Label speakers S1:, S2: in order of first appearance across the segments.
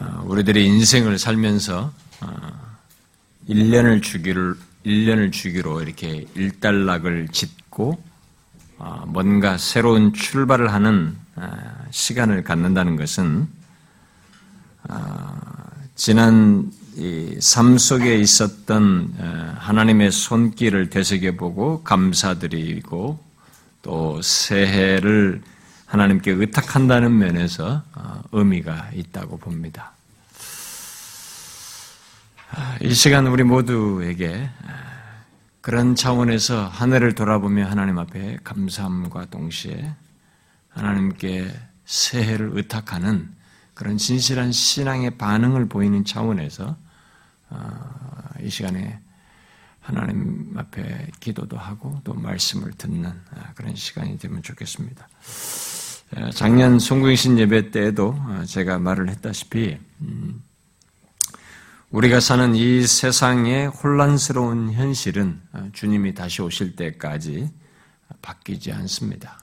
S1: 어, 우리들의 인생을 살면서 1년을 어, 주기를 1년을 주기로 이렇게 일단락을 짓고 어, 뭔가 새로운 출발을 하는 시간을 갖는다는 것은 지난 삶 속에 있었던 하나님의 손길을 되새겨보고 감사드리고 또 새해를 하나님께 의탁한다는 면에서 어, 의미가 있다고 봅니다. 아, 이 시간 우리 모두에게 아, 그런 차원에서 하늘을 돌아보며 하나님 앞에 감사함과 동시에 하나님께 새해를 의탁하는 그런 진실한 신앙의 반응을 보이는 차원에서 어, 이 시간에 하나님 앞에 기도도 하고 또 말씀을 듣는 아, 그런 시간이 되면 좋겠습니다. 작년 송구신 예배 때에도 어, 제가 말을 했다시피 음, 우리가 사는 이 세상의 혼란스러운 현실은 어, 주님이 다시 오실 때까지 바뀌지 않습니다.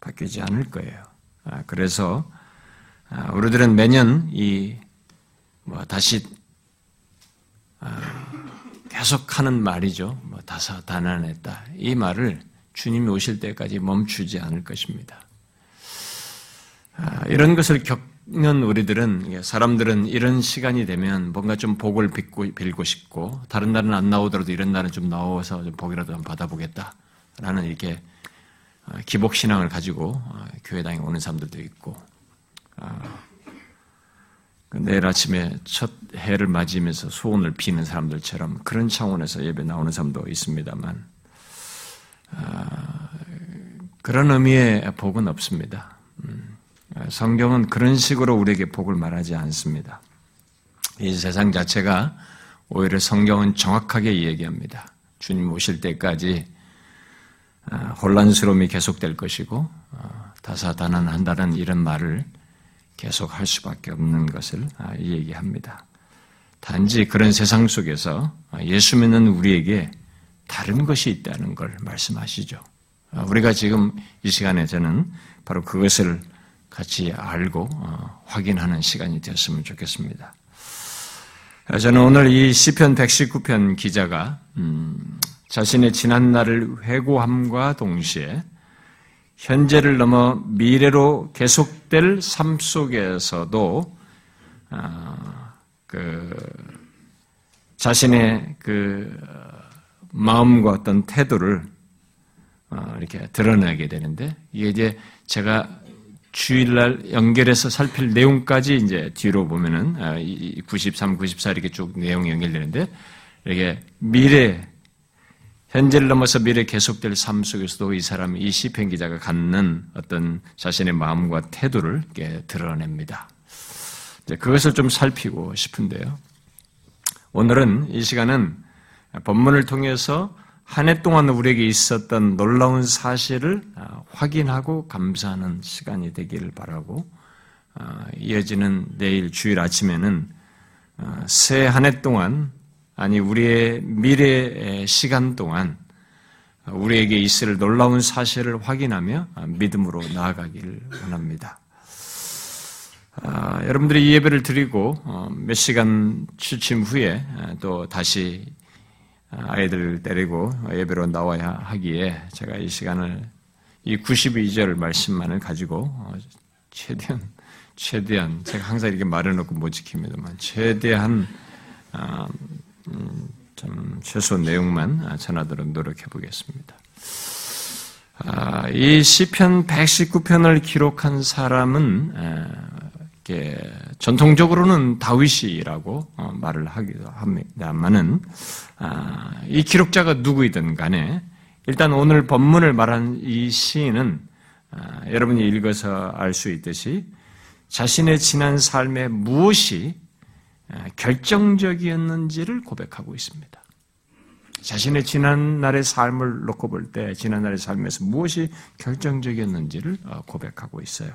S1: 바뀌지 않을 거예요. 아, 그래서 아, 우리들은 매년 이 뭐 다시 아, 계속하는 말이죠. 뭐 다사다난했다 이 말을 주님이 오실 때까지 멈추지 않을 것입니다. 아, 이런 것을 겪는 우리들은 사람들은 이런 시간이 되면 뭔가 좀 복을 빌고, 싶고 다른 날은 안 나오더라도 이런 날은 좀 나와서 좀 복이라도 좀 받아보겠다라는 이렇게 아, 기복 신앙을 가지고 아, 교회당에 오는 사람들도 있고 그 내일 아침에 첫 해를 맞이면서 소원을 비는 사람들처럼 그런 차원에서 예배 나오는 사람도 있습니다만 아, 그런 의미의 복은 없습니다. 음, 성경은 그런 식으로 우리에게 복을 말하지 않습니다. 이 세상 자체가 오히려 성경은 정확하게 얘기합니다. 주님 오실 때까지 아, 혼란스러움이 계속될 것이고 아, 다사다난한다는 이런 말을 계속 할 수밖에 없는 것을 얘기합니다. 단지 그런 세상 속에서 예수 믿는 우리에게 다른 것이 있다는 걸 말씀하시죠. 아, 우리가 지금 이 시간에 저는 바로 그것을 같이 알고 어, 확인하는 시간이 되었으면 좋겠습니다. 아, 저는 오늘 이 시편 119편 기자가 음, 자신의 지난 날을 회고함과 동시에 현재를 넘어 미래로 계속될 삶 속에서도 어, 그 자신의 그 마음과 어떤 태도를 어, 이렇게 드러내게 되는데 이게 이제 제가 주일날 연결해서 살필 내용까지 이제 뒤로 보면은 93, 아, 94 이렇게 쭉 내용이 연결되는데 이게 미래 현재를 넘어서 미래 계속될 삶 속에서도 이 사람이 이 시편 기자가 갖는 어떤 자신의 마음과 태도를 이렇게 드러냅니다. 그것을 좀 살피고 싶은데요. 오늘은 이 시간은 본문을 통해서 한 해 동안 우리에게 있었던 놀라운 사실을 아, 확인하고 감사하는 시간이 되기를 바라고 아, 이어지는 내일 주일 아침에는 아, 새한 해 동안 아니 우리의 미래 시간 동안 우리에게 있을 놀라운 사실을 확인하며 믿음으로 나아가기를 원합니다. 여러분들이 이 예배를 드리고 어, 몇 시간 취침 후에 또 다시 아이들 데리고 예배로 나와야 하기에 제가 이 시간을 이 92절 말씀만을 가지고 어, 최대한 최대한 제가 항상 이렇게 말해놓고 못 지킵니다만 최대한 아, 음, 좀 최소 내용만 전하도록 노력해 보겠습니다. 아, 이 시편 119편을 기록한 사람은 전통적으로는 다윗이라고 어, 말을 하기도 합니다만은 아, 이 기록자가 누구이든 간에 일단 오늘 본문을 말한 이 시인은 아, 여러분이 읽어서 알 수 있듯이 자신의 지난 삶에 무엇이 아, 결정적이었는지를 고백하고 있습니다. 자신의 지난 날의 삶을 놓고 볼 때 지난 날의 삶에서 무엇이 결정적이었는지를 어, 고백하고 있어요.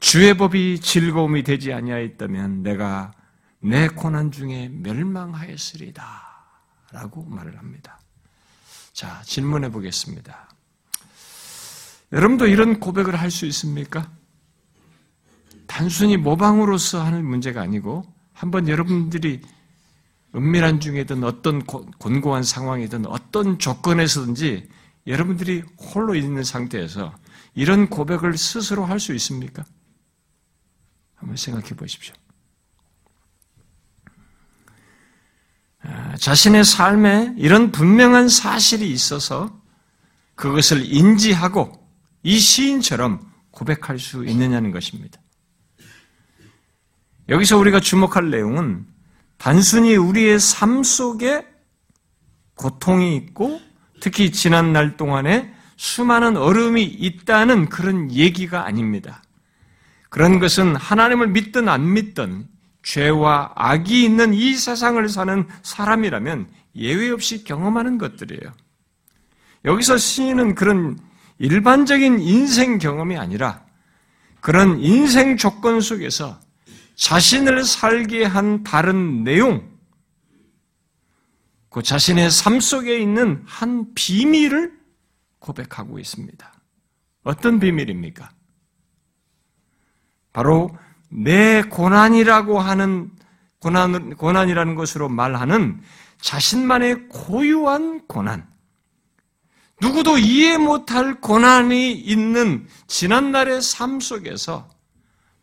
S1: 주의 법이 즐거움이 되지 아니하였다면 내가 내 고난 중에 멸망하였으리다. 라고 말을 합니다. 자, 질문해 보겠습니다. 여러분도 이런 고백을 할 수 있습니까? 단순히 모방으로서 하는 문제가 아니고 한번 여러분들이 은밀한 중에든 어떤 곤고한 상황이든 어떤 조건에서든지 여러분들이 홀로 있는 상태에서 이런 고백을 스스로 할 수 있습니까? 한번 생각해 보십시오. 아, 자신의 삶에 이런 분명한 사실이 있어서 그것을 인지하고 이 시인처럼 고백할 수 있느냐는 것입니다. 여기서 우리가 주목할 내용은 단순히 우리의 삶 속에 고통이 있고 특히 지난 날 동안에 수많은 어려움이 있다는 그런 얘기가 아닙니다. 그런 것은 하나님을 믿든 안 믿든 죄와 악이 있는 이 세상을 사는 사람이라면 예외 없이 경험하는 것들이에요. 여기서 시인은 그런 일반적인 인생 경험이 아니라 그런 인생 조건 속에서 자신을 살게 한 다른 내용, 그 자신의 삶 속에 있는 한 비밀을 고백하고 있습니다. 어떤 비밀입니까? 바로 내 고난이라고 하는 고난, 고난이라는 것으로 말하는 자신만의 고유한 고난, 누구도 이해 못할 고난이 있는 지난날의 삶 속에서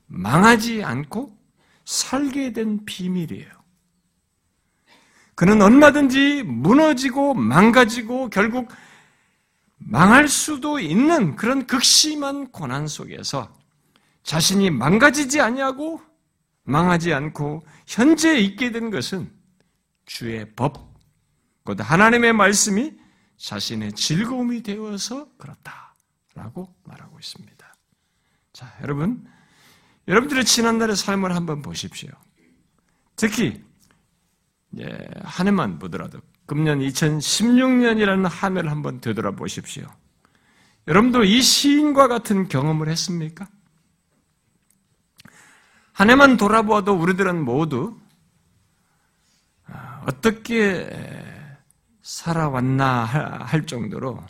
S1: 망하지 않고 살게 된 비밀이에요. 그는 얼마든지 무너지고 망가지고 결국 망할 수도 있는 그런 극심한 고난 속에서 자신이 망가지지 아니하고 망하지 않고 현재 있게 된 것은 주의 법, 곧 하나님의 말씀이 자신의 즐거움이 되어서 그렇다라고 말하고 있습니다. 자, 여러분, 여러분들의 지난날의 삶을 한번 보십시오. 특히 한 해만 보더라도 금년 2016년이라는 한 해를 한번 되돌아보십시오. 여러분도 이 시인과 같은 경험을 했습니까? 한 해만 돌아보아도 우리들은 모두 아, 어떻게 살아왔나 할 정도로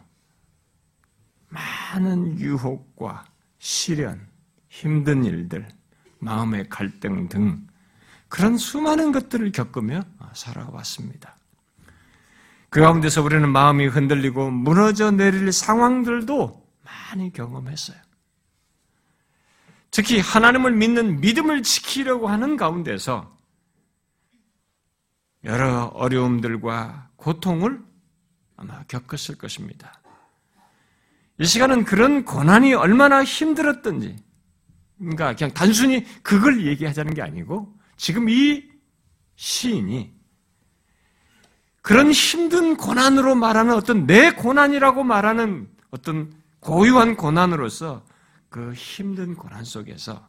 S1: 많은 유혹과 시련, 힘든 일들, 마음의 갈등 등 그런 수많은 것들을 겪으며 살아왔습니다. 그 가운데서 우리는 마음이 흔들리고 무너져 내릴 상황들도 많이 경험했어요. 특히 하나님을 믿는 믿음을 지키려고 하는 가운데서 여러 어려움들과 고통을 아마 겪었을 것입니다. 이 시간은 그런 고난이 얼마나 힘들었던지, 그러니까 그냥 단순히 그걸 얘기하자는 게 아니고, 지금 이 시인이 그런 힘든 고난으로 말하는 어떤 내 고난이라고 말하는 어떤 고유한 고난으로서 그 힘든 고난 속에서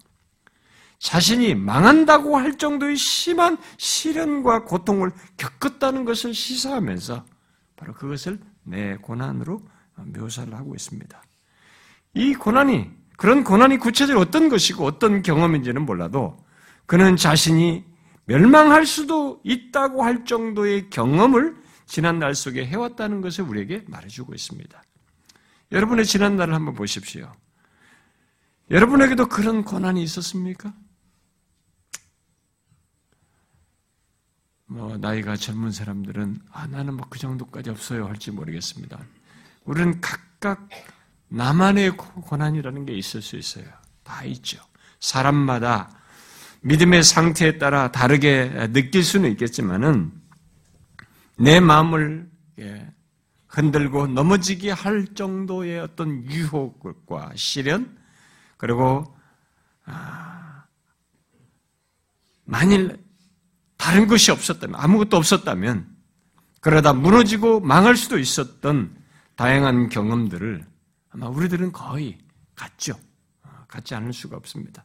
S1: 자신이 망한다고 할 정도의 심한 시련과 고통을 겪었다는 것을 시사하면서 바로 그것을 내 고난으로 묘사를 하고 있습니다. 이 고난이 그런 고난이 구체적으로 어떤 것이고 어떤 경험인지는 몰라도 그는 자신이 멸망할 수도 있다고 할 정도의 경험을 지난 날 속에 해왔다는 것을 우리에게 말해주고 있습니다. 여러분의 지난 날을 한번 보십시오. 여러분에게도 그런 고난이 있었습니까? 뭐 나이가 젊은 사람들은 아 나는 뭐 그 정도까지 없어요 할지 모르겠습니다. 우리는 각각 나만의 고난이라는 게 있을 수 있어요. 다 있죠. 사람마다 믿음의 상태에 따라 다르게 느낄 수는 있겠지만은 내 마음을 예, 흔들고 넘어지게 할 정도의 어떤 유혹과 시련 그리고 아, 만일 다른 것이 없었다면 아무것도 없었다면 그러다 무너지고 망할 수도 있었던 다양한 경험들을 아마 우리들은 거의 같죠. 아, 같지 않을 수가 없습니다.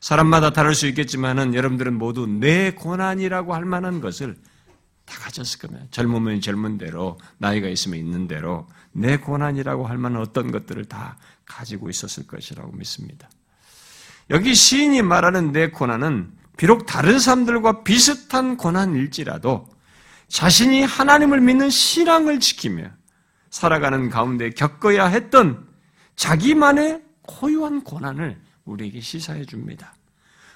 S1: 사람마다 다를 수 있겠지만은 여러분들은 모두 내 고난이라고 할 만한 것을 다 가졌을 겁니다. 젊으면 젊은 대로, 나이가 있으면 있는 대로 내 고난이라고 할 만한 어떤 것들을 다 가지고 있었을 것이라고 믿습니다. 여기 시인이 말하는 내 고난은 비록 다른 사람들과 비슷한 고난일지라도 자신이 하나님을 믿는 신앙을 지키며 살아가는 가운데 겪어야 했던 자기만의 고유한 고난을 우리에게 시사해 줍니다.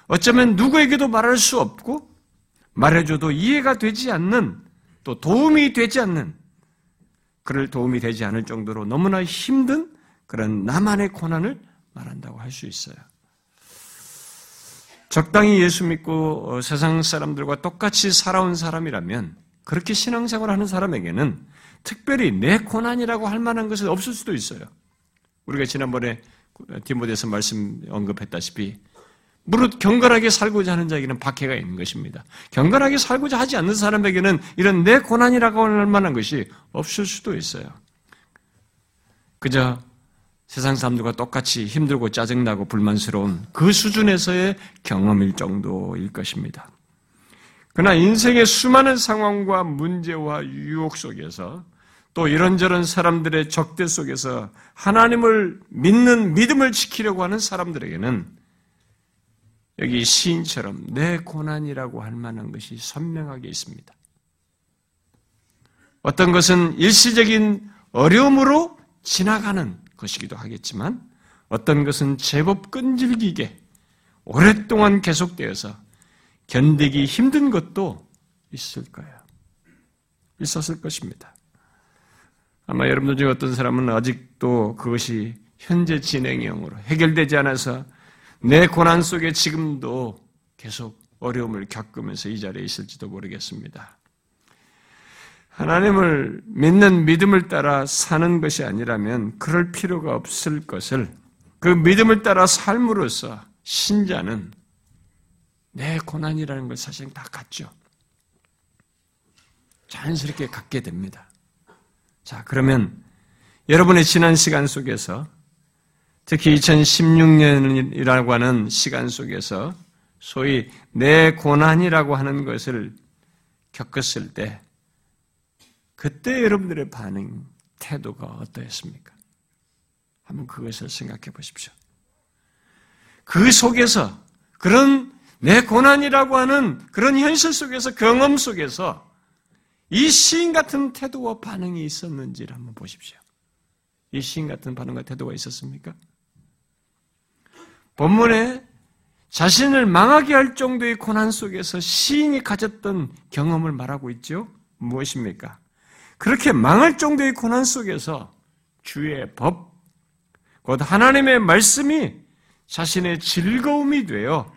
S1: 어쩌면 누구에게도 말할 수 없고 말해줘도 이해가 되지 않는 또 도움이 되지 않는 그를 도움이 되지 않을 정도로 너무나 힘든 그런 나만의 고난을 말한다고 할 수 있어요. 적당히 예수 믿고 어, 세상 사람들과 똑같이 살아온 사람이라면 그렇게 신앙생활 하는 사람에게는 특별히 내 고난이라고 할 만한 것은 없을 수도 있어요. 우리가 지난번에 디모데서 말씀 언급했다시피 무릇 경건하게 살고자 하는 자에게는 박해가 있는 것입니다. 경건하게 살고자 하지 않는 사람에게는 이런 내 고난이라고 할 만한 것이 없을 수도 있어요. 그저 세상 사람들과 똑같이 힘들고 짜증나고 불만스러운 그 수준에서의 경험일 정도일 것입니다. 그러나 인생의 수많은 상황과 문제와 유혹 속에서 또 이런저런 사람들의 적대 속에서 하나님을 믿는 믿음을 지키려고 하는 사람들에게는 여기 시인처럼 내 고난이라고 할 만한 것이 선명하게 있습니다. 어떤 것은 일시적인 어려움으로 지나가는 것이기도 하겠지만 어떤 것은 제법 끈질기게 오랫동안 계속되어서 견디기 힘든 것도 있을 거예요. 있었을 것입니다. 아마 여러분들 중에 어떤 사람은 아직도 그것이 현재 진행형으로 해결되지 않아서 내 고난 속에 지금도 계속 어려움을 겪으면서 이 자리에 있을지도 모르겠습니다. 하나님을 믿는 믿음을 따라 사는 것이 아니라면 그럴 필요가 없을 것을 그 믿음을 따라 삶으로써 신자는 내 고난이라는 걸 사실 다 갖죠. 자연스럽게 갖게 됩니다. 자, 그러면 여러분의 지난 시간 속에서 특히 2016년이라고 하는 시간 속에서 소위 내 고난이라고 하는 것을 겪었을 때 그때 여러분들의 반응, 태도가 어떠했습니까? 한번 그것을 생각해 보십시오. 그 속에서 그런 내 고난이라고 하는 그런 현실 속에서 경험 속에서 이 시인 같은 태도와 반응이 있었는지를 한번 보십시오. 이 시인 같은 반응과 태도가 있었습니까? 본문에 자신을 망하게 할 정도의 고난 속에서 시인이 가졌던 경험을 말하고 있죠. 무엇입니까? 그렇게 망할 정도의 고난 속에서 주의 법, 곧 하나님의 말씀이 자신의 즐거움이 되어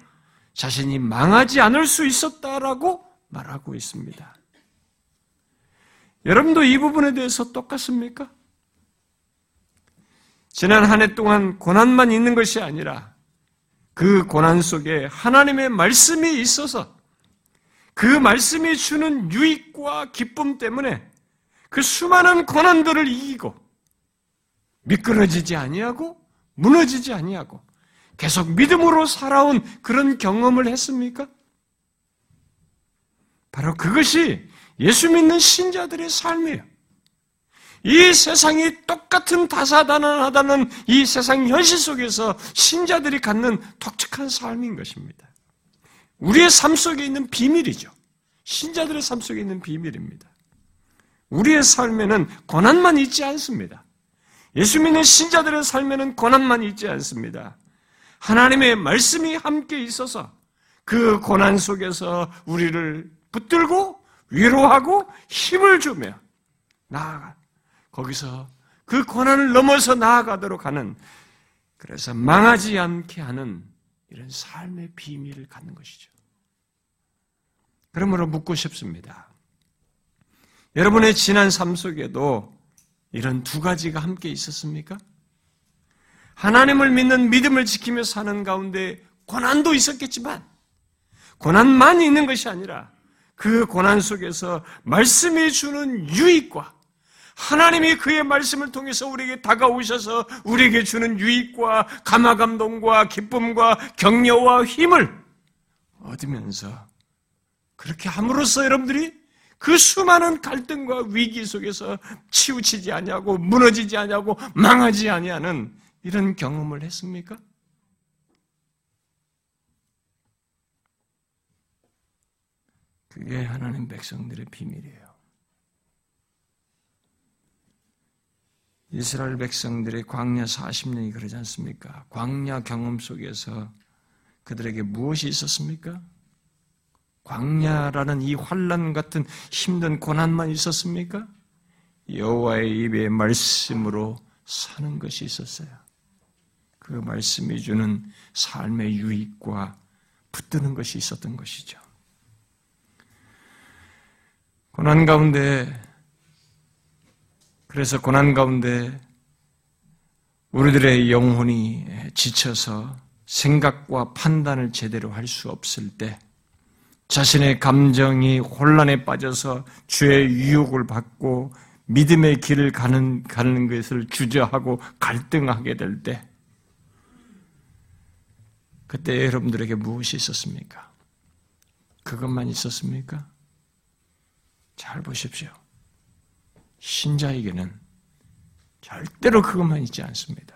S1: 자신이 망하지 않을 수 있었다라고 말하고 있습니다. 여러분도 이 부분에 대해서 똑같습니까? 지난 한 해 동안 고난만 있는 것이 아니라 그 고난 속에 하나님의 말씀이 있어서 그 말씀이 주는 유익과 기쁨 때문에 그 수많은 고난들을 이기고 미끄러지지 아니하고 무너지지 아니하고 계속 믿음으로 살아온 그런 경험을 했습니까? 바로 그것이 예수 믿는 신자들의 삶이에요. 이 세상이 똑같은 다사다난하다는 이 세상 현실 속에서 신자들이 갖는 독특한 삶인 것입니다. 우리의 삶 속에 있는 비밀이죠. 신자들의 삶 속에 있는 비밀입니다. 우리의 삶에는 고난만 있지 않습니다. 예수 믿는 신자들의 삶에는 고난만 있지 않습니다. 하나님의 말씀이 함께 있어서 그 고난 속에서 우리를 붙들고 위로하고 힘을 주며 나아가 거기서 그 고난을 넘어서 나아가도록 하는 그래서 망하지 않게 하는 이런 삶의 비밀을 갖는 것이죠. 그러므로 묻고 싶습니다. 여러분의 지난 삶 속에도 이런 두 가지가 함께 있었습니까? 하나님을 믿는 믿음을 지키며 사는 가운데 고난도 있었겠지만 고난만 있는 것이 아니라 그 고난 속에서 말씀이 주는 유익과 하나님이 그의 말씀을 통해서 우리에게 다가오셔서 우리에게 주는 유익과 감화감동과 기쁨과 격려와 힘을 얻으면서 그렇게 함으로써 여러분들이 그 수많은 갈등과 위기 속에서 치우치지 아니하고 무너지지 아니하고 망하지 아니하는 이런 경험을 했습니까? 그게 하나님 백성들의 비밀이에요. 이스라엘 백성들의 광야 40년이 그러지 않습니까? 광야 경험 속에서 그들에게 무엇이 있었습니까? 광야라는 이 환란 같은 힘든 고난만 있었습니까? 여호와의 입의 말씀으로 사는 것이 있었어요. 그 말씀이 주는 삶의 유익과 붙드는 것이 있었던 것이죠. 고난 가운데 그래서 고난 가운데 우리들의 영혼이 지쳐서 생각과 판단을 제대로 할 수 없을 때 자신의 감정이 혼란에 빠져서 죄의 유혹을 받고 믿음의 길을 가는, 가는 것을 주저하고 갈등하게 될 때, 그때 여러분들에게 무엇이 있었습니까? 그것만 있었습니까? 잘 보십시오. 신자에게는 절대로 그것만 있지 않습니다.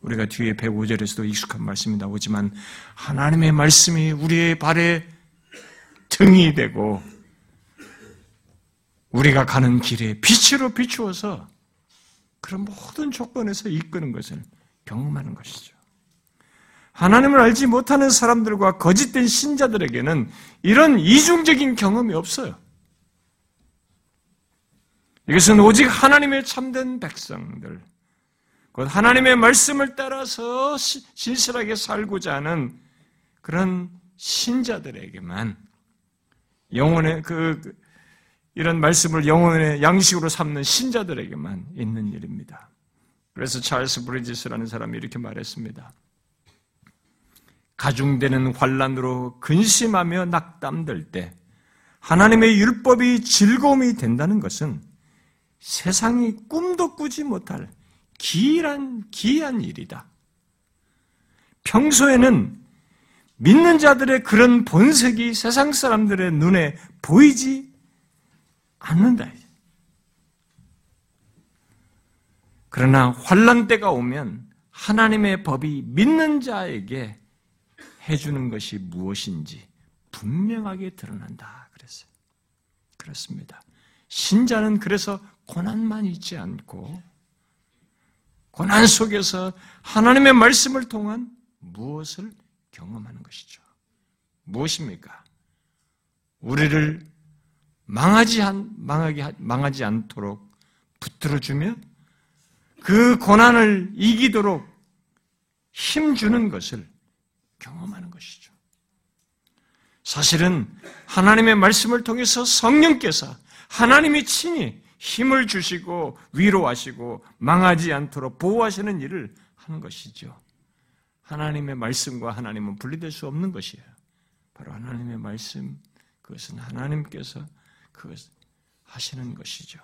S1: 우리가 뒤에 105절에서도 익숙한 말씀이 나오지만 하나님의 말씀이 우리의 발에 등이 되고 우리가 가는 길에 빛으로 비추어서 그런 모든 조건에서 이끄는 것을 경험하는 것이죠. 하나님을 알지 못하는 사람들과 거짓된 신자들에게는 이런 이중적인 경험이 없어요. 이것은 오직 하나님의 참된 백성들, 곧 하나님의 말씀을 따라서 진실하게 살고자 하는 그런 신자들에게만 영혼의 그 이런 말씀을 영혼의 양식으로 삼는 신자들에게만 있는 일입니다. 그래서 찰스 브리지스라는 사람이 이렇게 말했습니다. 가중되는 환란으로 근심하며 낙담될 때 하나님의 율법이 즐거움이 된다는 것은 세상이 꿈도 꾸지 못할 기이한, 기이한 일이다. 평소에는 믿는 자들의 그런 본색이 세상 사람들의 눈에 보이지 않는다. 그러나 환란 때가 오면 하나님의 법이 믿는 자에게 해주는 것이 무엇인지 분명하게 드러난다. 그랬어요. 그렇습니다. 신자는 그래서 고난만 있지 않고 고난 속에서 하나님의 말씀을 통한 무엇을 경험하는 것이죠. 무엇입니까? 우리를 망하지 않, 망하게, 망하지 않도록 붙들어주며 그 고난을 이기도록 힘주는 것을 경험하는 것이죠. 사실은 하나님의 말씀을 통해서 성령께서 하나님이 친히 힘을 주시고 위로하시고 망하지 않도록 보호하시는 일을 하는 것이죠. 하나님의 말씀과 하나님은 분리될 수 없는 것이에요. 바로 하나님의 말씀, 그것은 하나님께서 그것 하시는 것이죠.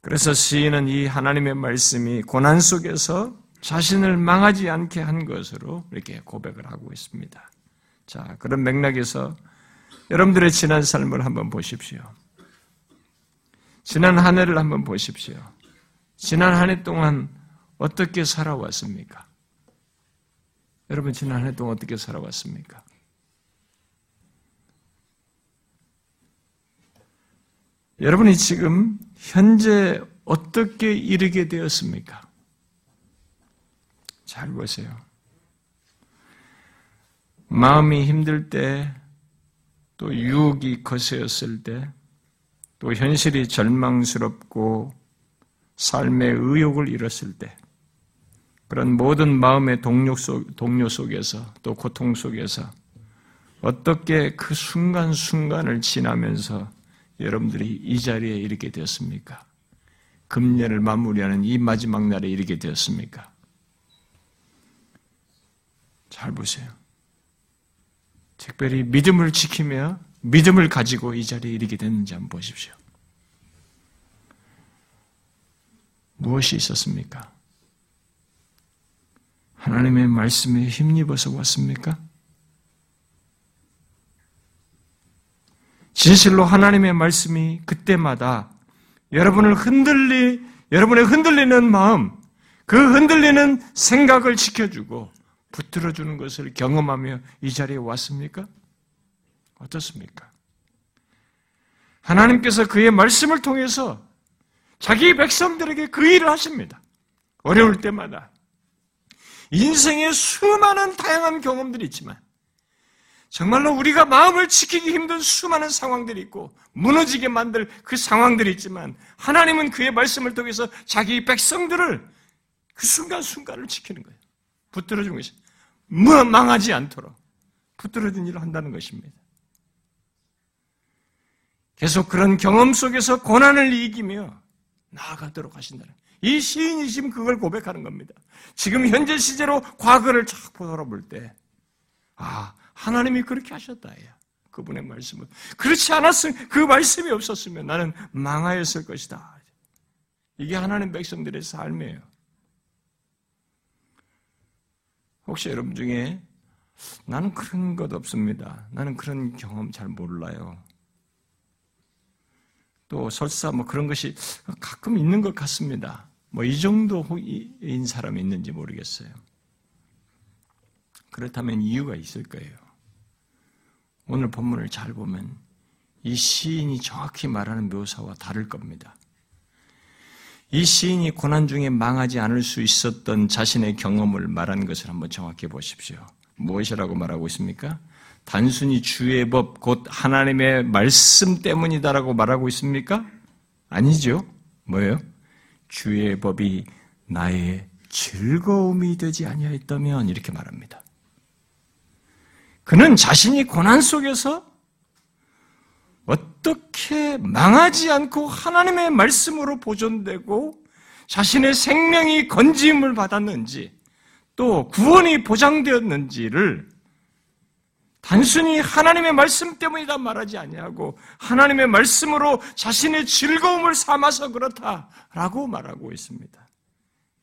S1: 그래서 시인은 이 하나님의 말씀이 고난 속에서 자신을 망하지 않게 한 것으로 이렇게 고백을 하고 있습니다. 자, 그런 맥락에서 여러분들의 지난 삶을 한번 보십시오. 지난 한 해를 한번 보십시오. 지난 한 해 동안 어떻게 살아왔습니까? 여러분 지난 한 해 동안 어떻게 살아왔습니까? 여러분이 지금 현재 어떻게 이르게 되었습니까? 잘 보세요. 마음이 힘들 때, 또 유혹이 거세었을 때, 또 현실이 절망스럽고 삶의 의욕을 잃었을 때, 그런 모든 마음의 동력 속, 동료 속에서 또 고통 속에서 어떻게 그 순간순간을 지나면서 여러분들이 이 자리에 이르게 되었습니까? 금년을 마무리하는 이 마지막 날에 이르게 되었습니까? 잘 보세요. 특별히 믿음을 지키며 믿음을 가지고 이 자리에 이르게 됐는지 한번 보십시오. 무엇이 있었습니까? 하나님의 말씀에 힘입어서 왔습니까? 진실로 하나님의 말씀이 그때마다 여러분을 흔들리, 여러분의 흔들리는 마음, 그 흔들리는 생각을 지켜주고 붙들어주는 것을 경험하며 이 자리에 왔습니까? 어떻습니까? 하나님께서 그의 말씀을 통해서 자기 백성들에게 그 일을 하십니다. 어려울 때마다 인생에 수많은 다양한 경험들이 있지만 정말로 우리가 마음을 지키기 힘든 수많은 상황들이 있고 무너지게 만들 그 상황들이 있지만 하나님은 그의 말씀을 통해서 자기 백성들을 그 순간순간을 지키는 거예요. 붙들어 준 것이. 뭐 망하지 않도록 붙들어 준 일을 한다는 것입니다. 계속 그런 경험 속에서 고난을 이기며 나아가도록 하신다는 이 시인이 지금 그걸 고백하는 겁니다. 지금 현재 시제로 과거를 쫙 돌아볼 때, 아, 하나님이 그렇게 하셨다. 야. 그분의 말씀은. 그렇지 않았으면, 그 말씀이 없었으면 나는 망하였을 것이다. 이게 하나님 백성들의 삶이에요. 혹시 여러분 중에 나는 그런 것 없습니다. 나는 그런 경험 잘 몰라요. 또 설사 뭐 그런 것이 가끔 있는 것 같습니다. 뭐 이 정도인 사람이 있는지 모르겠어요. 그렇다면 이유가 있을 거예요. 오늘 본문을 잘 보면 이 시인이 정확히 말하는 묘사와 다를 겁니다. 이 시인이 고난 중에 망하지 않을 수 있었던 자신의 경험을 말한 것을 한번 정확히 보십시오. 무엇이라고 말하고 있습니까? 단순히 주의 법, 곧 하나님의 말씀 때문이다라고 말하고 있습니까? 아니죠. 뭐예요? 주의 법이 나의 즐거움이 되지 아니하였다면 이렇게 말합니다. 그는 자신이 고난 속에서 어떻게 망하지 않고 하나님의 말씀으로 보존되고 자신의 생명이 건짐을 받았는지 또 구원이 보장되었는지를 단순히 하나님의 말씀 때문이다 말하지 아니하고 하나님의 말씀으로 자신의 즐거움을 삼아서 그렇다라고 말하고 있습니다.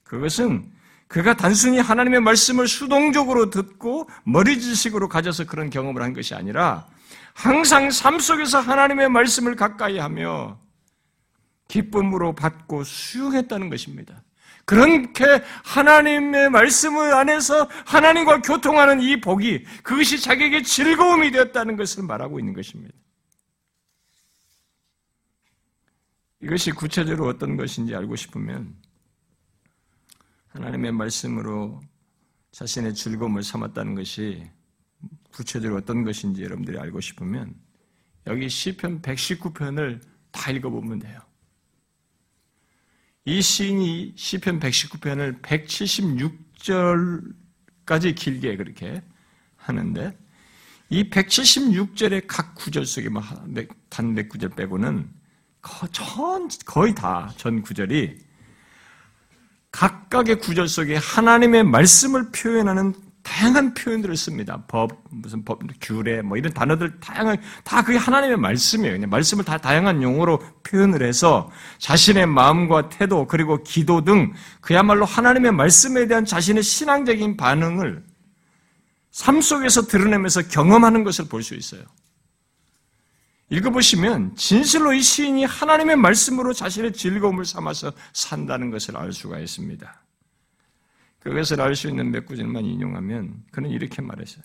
S1: 그것은 그가 단순히 하나님의 말씀을 수동적으로 듣고 머리 지식으로 가져서 그런 경험을 한 것이 아니라 항상 삶 속에서 하나님의 말씀을 가까이 하며 기쁨으로 받고 수용했다는 것입니다. 그렇게 하나님의 말씀을 안에서 하나님과 교통하는 이 복이 그것이 자기에게 즐거움이 되었다는 것을 말하고 있는 것입니다. 이것이 구체적으로 어떤 것인지 알고 싶으면 하나님의 말씀으로 자신의 즐거움을 삼았다는 것이 구체적으로 어떤 것인지 여러분들이 알고 싶으면 여기 시편 119편을 다 읽어보면 돼요. 이 시인이 시편 119편을 176절까지 길게 그렇게 하는데 이 176절의 각 구절 속에 뭐 단몇 구절 빼고는 거의 다 전 구절이 각각의 구절 속에 하나님의 말씀을 표현하는 다양한 표현들을 씁니다. 법, 무슨 법, 규례, 뭐 이런 단어들 다양한, 다 그게 하나님의 말씀이에요. 그냥 말씀을 다 다양한 용어로 표현을 해서 자신의 마음과 태도, 그리고 기도 등 그야말로 하나님의 말씀에 대한 자신의 신앙적인 반응을 삶 속에서 드러내면서 경험하는 것을 볼 수 있어요. 읽어보시면 진실로 이 시인이 하나님의 말씀으로 자신의 즐거움을 삼아서 산다는 것을 알 수가 있습니다. 그것을 알 수 있는 몇 구절만 인용하면 그는 이렇게 말했어요.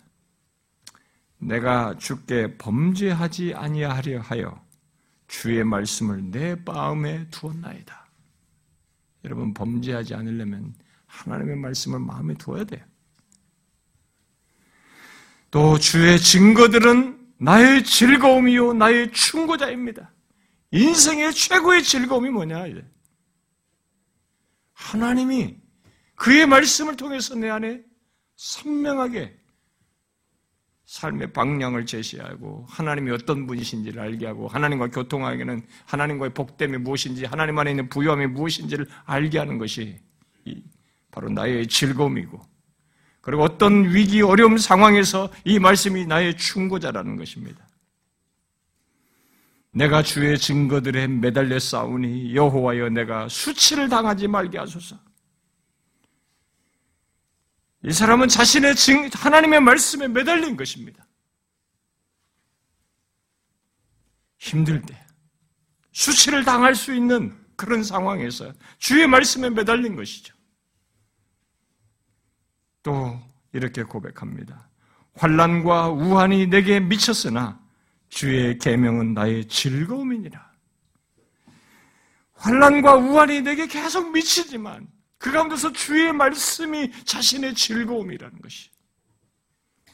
S1: 내가 주께 범죄하지 아니하려 하여 주의 말씀을 내 마음에 두었나이다. 여러분 범죄하지 않으려면 하나님의 말씀을 마음에 두어야 돼요. 또 주의 증거들은 나의 즐거움이요 나의 충고자입니다. 인생의 최고의 즐거움이 뭐냐? 하나님이 그의 말씀을 통해서 내 안에 선명하게 삶의 방향을 제시하고 하나님이 어떤 분이신지를 알게 하고 하나님과 교통하기는 하나님과의 복됨이 무엇인지 하나님 안에 있는 부유함이 무엇인지를 알게 하는 것이 바로 나의 즐거움이고 그리고 어떤 위기 어려움 상황에서 이 말씀이 나의 충고자라는 것입니다. 내가 주의 증거들에 매달려 싸우니 여호와여 내가 수치를 당하지 말게 하소서. 이 사람은 자신의 증, 하나님의 말씀에 매달린 것입니다. 힘들 때, 수치를 당할 수 있는 그런 상황에서 주의 말씀에 매달린 것이죠. 또 이렇게 고백합니다. 환란과 우환이 내게 미쳤으나 주의 계명은 나의 즐거움이니라. 환란과 우환이 내게 계속 미치지만 그 가운데서 주의 말씀이 자신의 즐거움이라는 것이.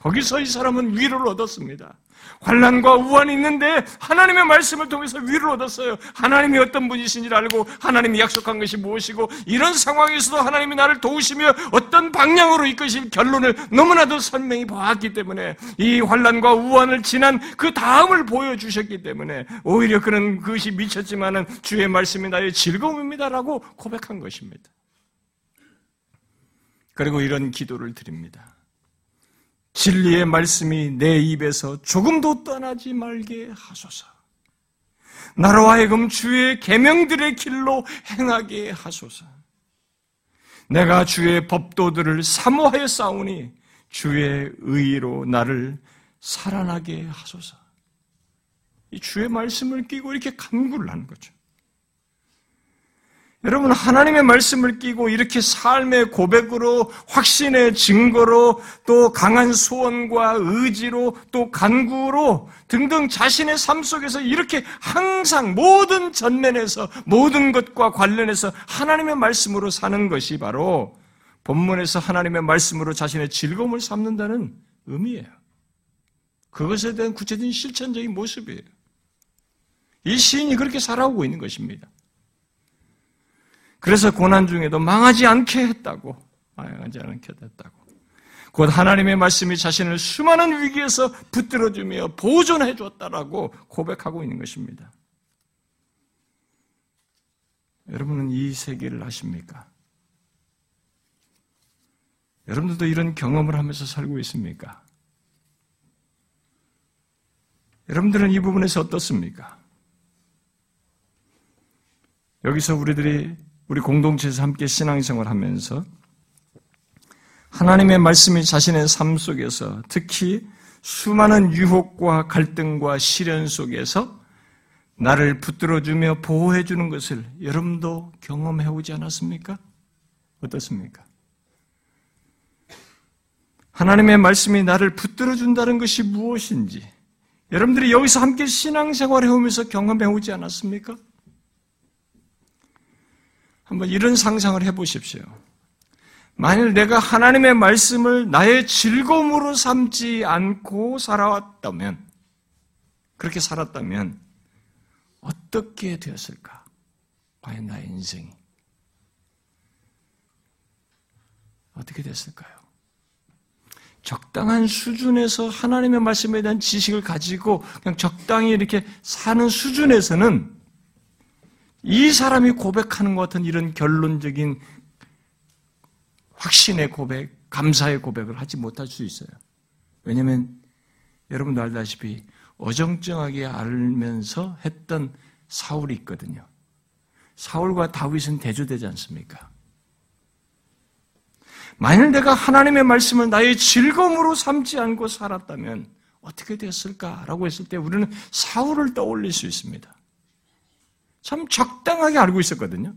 S1: 거기서 이 사람은 위로를 얻었습니다. 환란과 우환이 있는데 하나님의 말씀을 통해서 위로를 얻었어요. 하나님이 어떤 분이신지를 알고 하나님이 약속한 것이 무엇이고 이런 상황에서도 하나님이 나를 도우시며 어떤 방향으로 이끄실 결론을 너무나도 선명히 보았기 때문에 이 환란과 우환을 지난 그 다음을 보여주셨기 때문에 오히려 그는 그것이 미쳤지만은 주의 말씀이 나의 즐거움입니다라고 고백한 것입니다. 그리고 이런 기도를 드립니다. 진리의 말씀이 내 입에서 조금도 떠나지 말게 하소서. 나로 하여금 주의 계명들의 길로 행하게 하소서. 내가 주의 법도들을 사모하여 싸우니 주의 의로 나를 살아나게 하소서. 이 주의 말씀을 끼고 이렇게 간구를 하는 거죠. 여러분, 하나님의 말씀을 끼고 이렇게 삶의 고백으로, 확신의 증거로, 또 강한 소원과 의지로, 또 간구로 등등 자신의 삶 속에서 이렇게 항상 모든 전면에서 모든 것과 관련해서 하나님의 말씀으로 사는 것이 바로 본문에서 하나님의 말씀으로 자신의 즐거움을 삼는다는 의미예요. 그것에 대한 구체적인 실천적인 모습이에요. 이 시인이 그렇게 살아오고 있는 것입니다. 그래서 고난 중에도 망하지 않게 했다고. 망하지 않게 했다고. 곧 하나님의 말씀이 자신을 수많은 위기에서 붙들어주며 보존해 줬다라고 고백하고 있는 것입니다. 여러분은 이 세계를 아십니까? 여러분들도 이런 경험을 하면서 살고 있습니까? 여러분들은 이 부분에서 어떻습니까? 여기서 우리들이 우리 공동체에서 함께 신앙생활 하면서 하나님의 말씀이 자신의 삶 속에서 특히 수많은 유혹과 갈등과 시련 속에서 나를 붙들어주며 보호해주는 것을 여러분도 경험해 오지 않았습니까? 어떻습니까? 하나님의 말씀이 나를 붙들어준다는 것이 무엇인지 여러분들이 여기서 함께 신앙생활 해오면서 경험해 오지 않았습니까? 한번 이런 상상을 해보십시오. 만일 내가 하나님의 말씀을 나의 즐거움으로 삼지 않고 살아왔다면, 그렇게 살았다면, 어떻게 되었을까? 과연 나의 인생이. 어떻게 됐을까요? 적당한 수준에서 하나님의 말씀에 대한 지식을 가지고 그냥 적당히 이렇게 사는 수준에서는 이 사람이 고백하는 것 같은 이런 결론적인 확신의 고백, 감사의 고백을 하지 못할 수 있어요. 왜냐하면 여러분도 알다시피 어정쩡하게 알면서 했던 사울이 있거든요. 사울과 다윗은 대조되지 않습니까? 만일 내가 하나님의 말씀을 나의 즐거움으로 삼지 않고 살았다면 어떻게 됐을까라고 했을 때 우리는 사울을 떠올릴 수 있습니다. 참 적당하게 알고 있었거든요.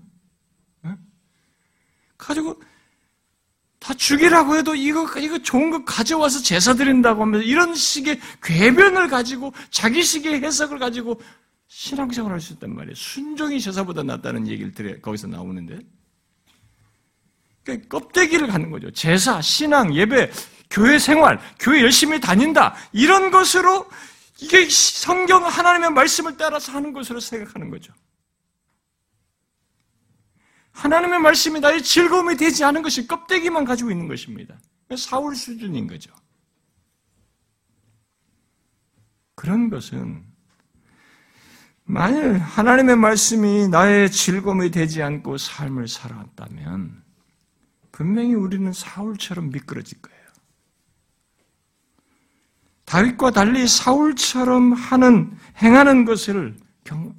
S1: 가지고 다 죽이라고 해도 이거 이거 좋은 거 가져와서 제사 드린다고 하면서 이런 식의 궤변을 가지고 자기식의 해석을 가지고 신앙생활을 할수 있단 말이에요. 순종이 제사보다 낫다는 얘기를 들어 거기서 나오는데 그러니까 껍데기를 갖는 거죠. 제사, 신앙, 예배, 교회 생활, 교회 열심히 다닌다 이런 것으로 이게 성경 하나님의 말씀을 따라서 하는 것으로 생각하는 거죠. 하나님의 말씀이 나의 즐거움이 되지 않은 것이 껍데기만 가지고 있는 것입니다. 사울 수준인 거죠. 그런 것은 만일 하나님의 말씀이 나의 즐거움이 되지 않고 삶을 살아왔다면 분명히 우리는 사울처럼 미끄러질 거예요. 다윗과 달리 사울처럼 하는 행하는 것을 경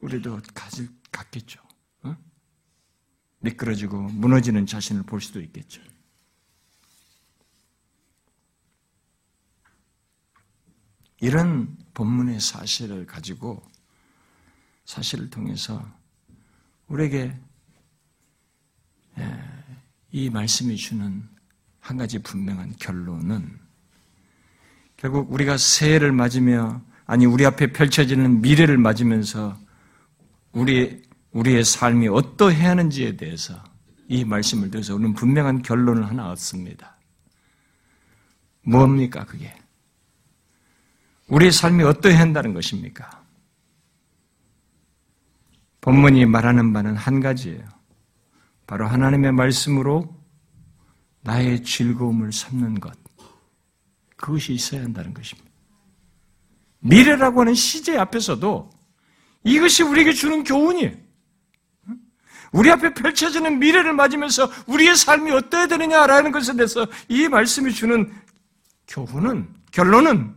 S1: 우리도 가질 갖겠죠. 미끄러지고 무너지는 자신을 볼 수도 있겠죠. 이런 본문의 사실을 가지고 사실을 통해서 우리에게 예, 이 말씀이 주는 한 가지 분명한 결론은 결국 우리가 새해를 맞으며 아니 우리 앞에 펼쳐지는 미래를 맞으면서 우리 우리의 삶이 어떠해야 하는지에 대해서
S2: 이 말씀을 들어서 우리는 분명한 결론을 하나 얻습니다. 뭡니까, 그게? 우리의 삶이 어떠해야 한다는 것입니까? 본문이 말하는 바는 한 가지예요. 바로 하나님의 말씀으로 나의 즐거움을 삼는 것. 그것이 있어야 한다는 것입니다. 미래라고 하는 시제 앞에서도 이것이 우리에게 주는 교훈이에요. 우리 앞에 펼쳐지는 미래를 맞으면서 우리의 삶이 어떠해야 되느냐라는 것에 대해서 이 말씀이 주는 교훈은, 결론은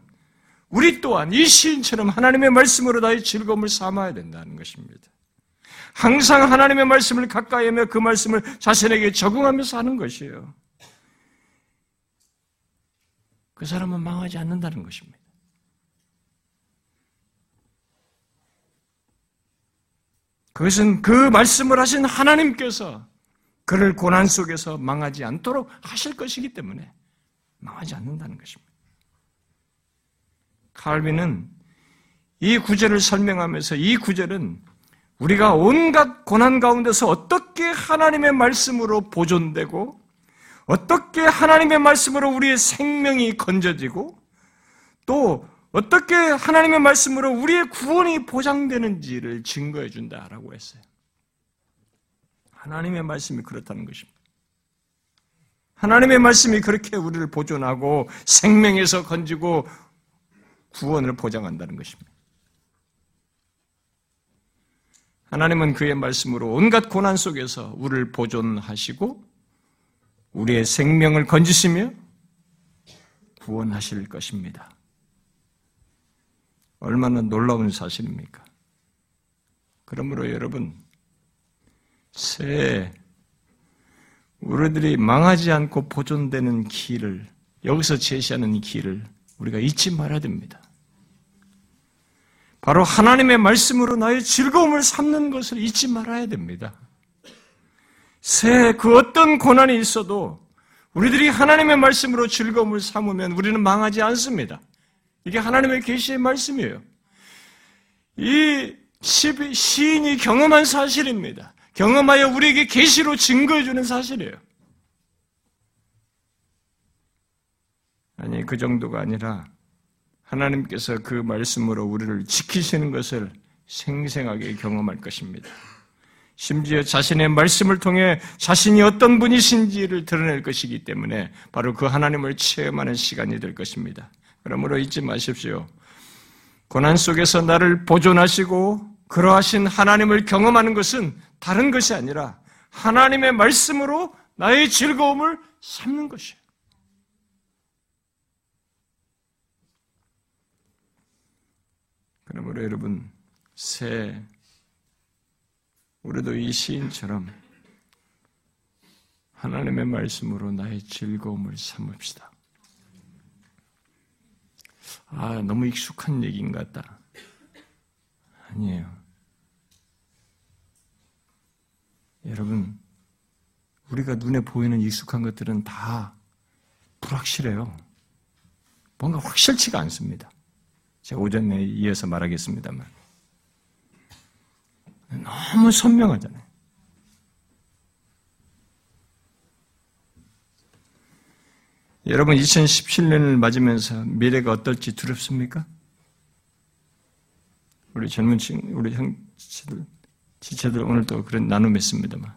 S2: 우리 또한 이 시인처럼 하나님의 말씀으로 나의 즐거움을 삼아야 된다는 것입니다. 항상 하나님의 말씀을 가까이 하며 그 말씀을 자신에게 적응하면서 하는 것이에요. 그 사람은 망하지 않는다는 것입니다. 그것은 그 말씀을 하신 하나님께서 그를 고난 속에서 망하지 않도록 하실 것이기 때문에 망하지 않는다는 것입니다. 칼빈은 이 구절을 설명하면서 이 구절은 우리가 온갖 고난 가운데서 어떻게 하나님의 말씀으로 보존되고 어떻게 하나님의 말씀으로 우리의 생명이 건져지고 또 어떻게 하나님의 말씀으로 우리의 구원이 보장되는지를 증거해 준다라고 했어요. 하나님의 말씀이 그렇다는 것입니다. 하나님의 말씀이 그렇게 우리를 보존하고 생명에서 건지고 구원을 보장한다는 것입니다. 하나님은 그의 말씀으로 온갖 고난 속에서 우리를 보존하시고 우리의 생명을 건지시며 구원하실 것입니다. 얼마나 놀라운 사실입니까? 그러므로 여러분, 새 우리들이 망하지 않고 보존되는 길을 여기서 제시하는 이 길을 우리가 잊지 말아야 됩니다. 바로 하나님의 말씀으로 나의 즐거움을 삼는 것을 잊지 말아야 됩니다. 새그 어떤 고난이 있어도 우리들이 하나님의 말씀으로 즐거움을 삼으면 우리는 망하지 않습니다. 이게 하나님의 계시의 말씀이에요. 이 시인이 경험한 사실입니다. 경험하여 우리에게 계시로 증거해 주는 사실이에요. 아니 그 정도가 아니라 하나님께서 그 말씀으로 우리를 지키시는 것을 생생하게 경험할 것입니다. 심지어 자신의 말씀을 통해 자신이 어떤 분이신지를 드러낼 것이기 때문에 바로 그 하나님을 체험하는 시간이 될 것입니다. 그러므로 잊지 마십시오. 고난 속에서 나를 보존하시고 그러하신 하나님을 경험하는 것은 다른 것이 아니라 하나님의 말씀으로 나의 즐거움을 삼는 것이에요. 그러므로 여러분, 새, 우리도 이 시인처럼 하나님의 말씀으로 나의 즐거움을 삼읍시다. 아, 너무 익숙한 얘기인 것 같다. 아니에요. 여러분, 우리가 눈에 보이는 익숙한 것들은 다 불확실해요. 뭔가 확실치가 않습니다. 제가 오전에 이어서 말하겠습니다만. 너무 선명하잖아요. 여러분 2017년을 맞으면서 미래가 어떨지 두렵습니까? 우리 젊은 친 우리 형제들, 지체들 오늘도 그런 나눔했습니다만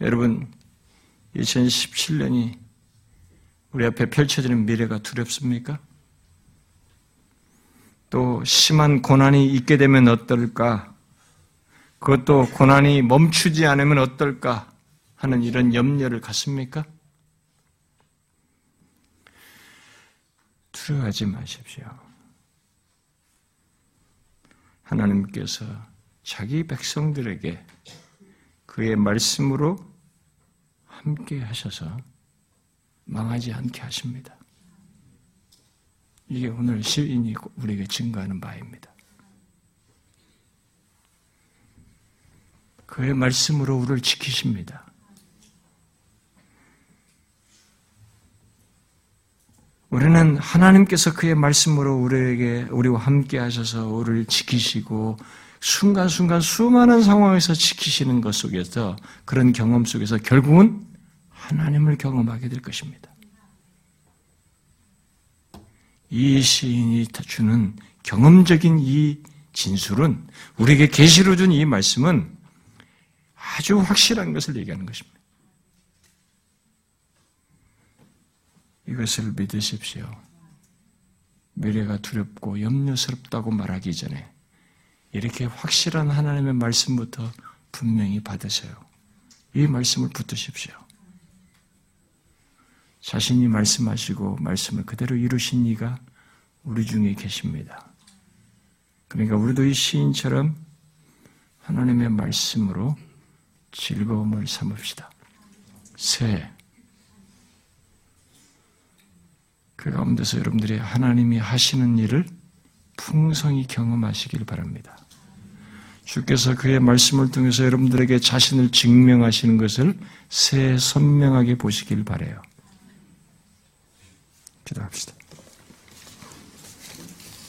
S2: 여러분 2017년이 우리 앞에 펼쳐지는 미래가 두렵습니까? 또 심한 고난이 있게 되면 어떨까? 그것도 고난이 멈추지 않으면 어떨까? 하는 이런 염려를 갖습니까? 두려워하지 마십시오. 하나님께서 자기 백성들에게 그의 말씀으로 함께 하셔서 망하지 않게 하십니다. 이게 오늘 시인이 우리에게 증거하는 바입니다. 그의 말씀으로 우리를 지키십니다. 우리는 하나님께서 그의 말씀으로 우리에게 우리와 함께 하셔서 우리를 지키시고 순간순간 수많은 상황에서 지키시는 것 속에서 그런 경험 속에서 결국은 하나님을 경험하게 될 것입니다. 이 시인이 주는 경험적인 이 진술은 우리에게 계시로 준 이 말씀은 아주 확실한 것을 얘기하는 것입니다. 이것을 믿으십시오. 미래가 두렵고 염려스럽다고 말하기 전에 이렇게 확실한 하나님의 말씀부터 분명히 받으세요. 이 말씀을 붙드십시오. 자신이 말씀하시고 말씀을 그대로 이루신 이가 우리 중에 계십니다. 그러니까 우리도 이 시인처럼 하나님의 말씀으로 즐거움을 삼읍시다. 새. 그 가운데서 여러분들이 하나님이 하시는 일을 풍성히 경험하시길 바랍니다. 주께서 그의 말씀을 통해서 여러분들에게 자신을 증명하시는 것을 새 선명하게 보시길 바래요. 기도합시다.